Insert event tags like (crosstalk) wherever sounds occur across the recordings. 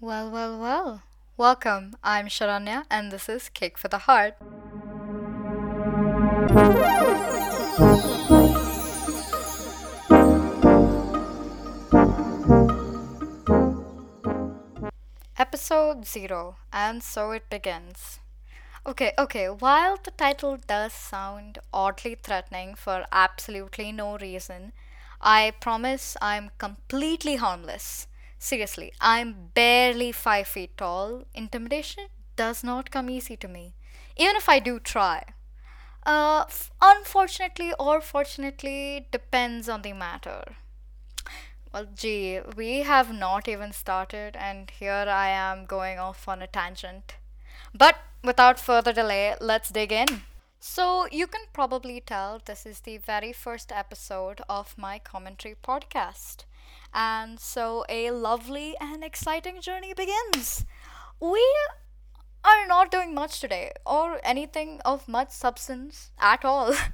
Well, well, well. Welcome. I'm Sharanya, and this is Cake for the Heart. Episode 0, and so it begins. Okay, okay, while the title does sound oddly threatening for absolutely no reason, I promise I'm completely harmless. Seriously, I'm barely 5 feet tall. Intimidation does not come easy to me, even if I do try. Uh, f- unfortunately or fortunately, depends on the matter. Well, gee, we have not even started, and here I am going off on a tangent. But without further delay, let's dig in. So, you can probably tell this is the very first episode of my commentary podcast. And so, a lovely and exciting journey begins. We are not doing much today, or anything of much substance at all. (laughs)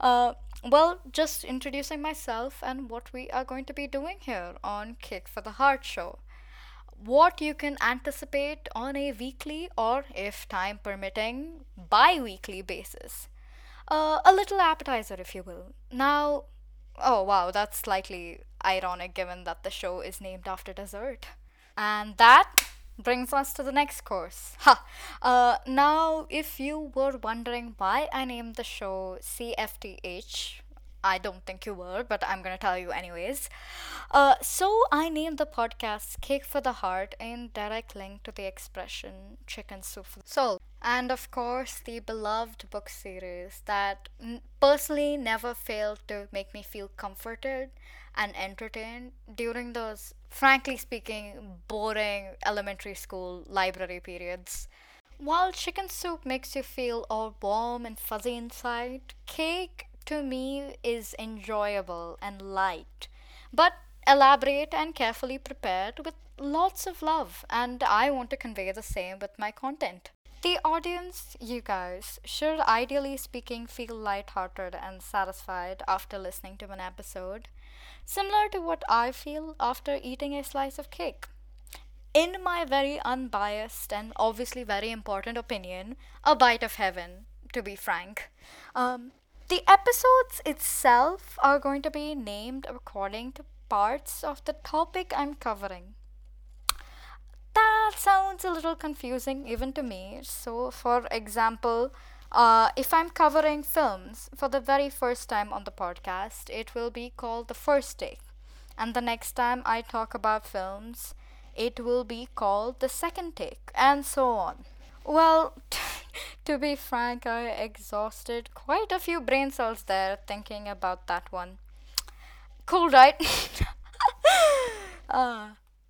Uh, well, just introducing myself and what we are going to be doing here on Cake for the Heart show. What you can anticipate on a weekly or, if time permitting, bi weekly basis. Uh, a little appetizer, if you will. Now, oh wow, that's slightly ironic given that the show is named after dessert. And that brings us to the next course. Ha! Uh, now, if you were wondering why I named the show CFTH, I don't think you were, but I'm gonna tell you anyways. Uh, so I named the podcast Cake for the Heart in direct link to the expression chicken soup for the soul. And of course, the beloved book series that personally never failed to make me feel comforted and entertained during those, frankly speaking, boring elementary school library periods. While chicken soup makes you feel all warm and fuzzy inside, cake to me is enjoyable and light, but elaborate and carefully prepared with lots of love, and I want to convey the same with my content. The audience, you guys, should ideally speaking feel lighthearted and satisfied after listening to an episode, similar to what I feel after eating a slice of cake. In my very unbiased and obviously very important opinion, a bite of heaven, to be frank. Um, the episodes itself are going to be named according to parts of the topic I'm covering. That sounds a little confusing even to me. So, for example, uh, if I'm covering films for the very first time on the podcast, it will be called The First Take. And the next time I talk about films, it will be called The Second Take, and so on. Well, (laughs) to be frank, I exhausted quite a few brain cells there thinking about that one. Cool, right? (laughs) uh,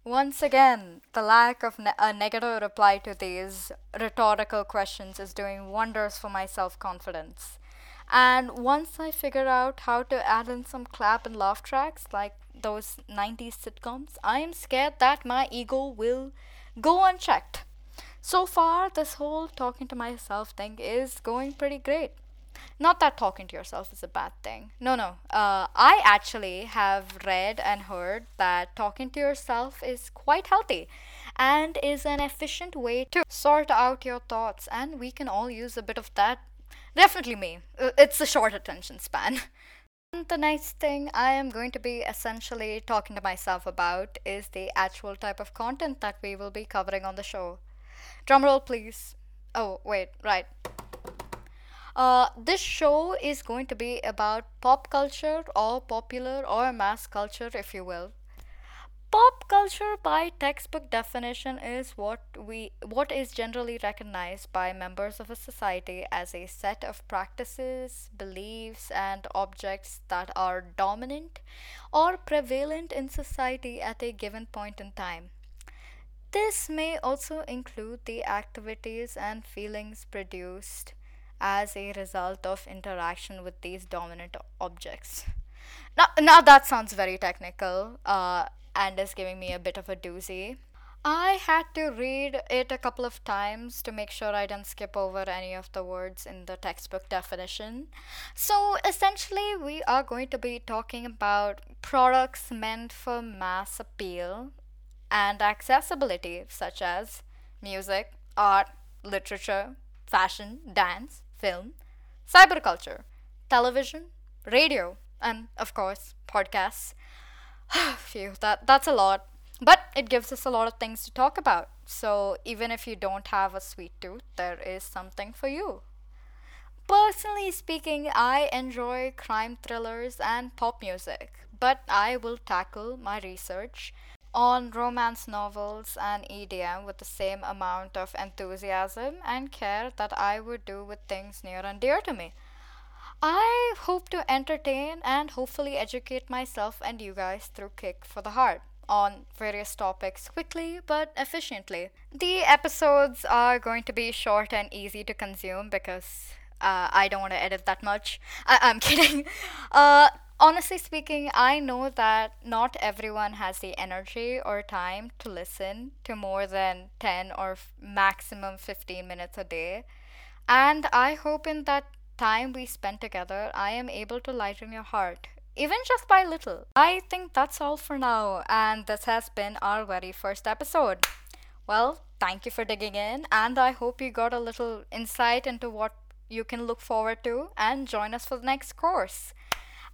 once again, the lack of ne- a negative reply to these rhetorical questions is doing wonders for my self confidence. And once I figure out how to add in some clap and laugh tracks like those 90s sitcoms, I am scared that my ego will go unchecked. So far, this whole talking to myself thing is going pretty great. Not that talking to yourself is a bad thing. No, no. Uh, I actually have read and heard that talking to yourself is quite healthy and is an efficient way to sort out your thoughts, and we can all use a bit of that. Definitely me. Uh, It's a short attention span. (laughs) And the next thing I am going to be essentially talking to myself about is the actual type of content that we will be covering on the show. Drumroll, please. Oh, wait, right. Uh, this show is going to be about pop culture or popular or mass culture, if you will. Pop culture, by textbook definition, is what we what is generally recognized by members of a society as a set of practices, beliefs, and objects that are dominant or prevalent in society at a given point in time. This may also include the activities and feelings produced as a result of interaction with these dominant objects. Now, now that sounds very technical uh, and is giving me a bit of a doozy. I had to read it a couple of times to make sure I didn't skip over any of the words in the textbook definition. So, essentially, we are going to be talking about products meant for mass appeal and accessibility, such as music, art, literature, fashion, dance, film, cyberculture, television, radio, and of course, podcasts. (sighs) Phew, that, that's a lot. But it gives us a lot of things to talk about. So even if you don't have a sweet tooth, there is something for you. Personally speaking, I enjoy crime thrillers and pop music, but I will tackle my research on romance novels and EDM with the same amount of enthusiasm and care that I would do with things near and dear to me. I hope to entertain and hopefully educate myself and you guys through Cake for the Heart on various topics quickly but efficiently. The episodes are going to be short and easy to consume because uh, I don't want to edit that much. I- I'm (laughs) kidding. Uh, honestly speaking, I know that not everyone has the energy or time to listen to more than 10 or f- maximum 15 minutes a day. And I hope in that time we spend together, I am able to lighten your heart, even just by little. I think that's all for now, and this has been our very first episode. Well, thank you for digging in, and I hope you got a little insight into what you can look forward to and join us for the next course.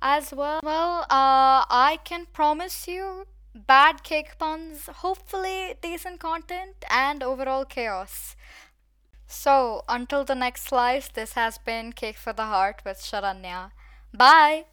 As well, well, uh, I can promise you bad cake puns, hopefully decent content, and overall chaos. So, until the next slice, this has been Cake for the Heart with Sharanya. Bye!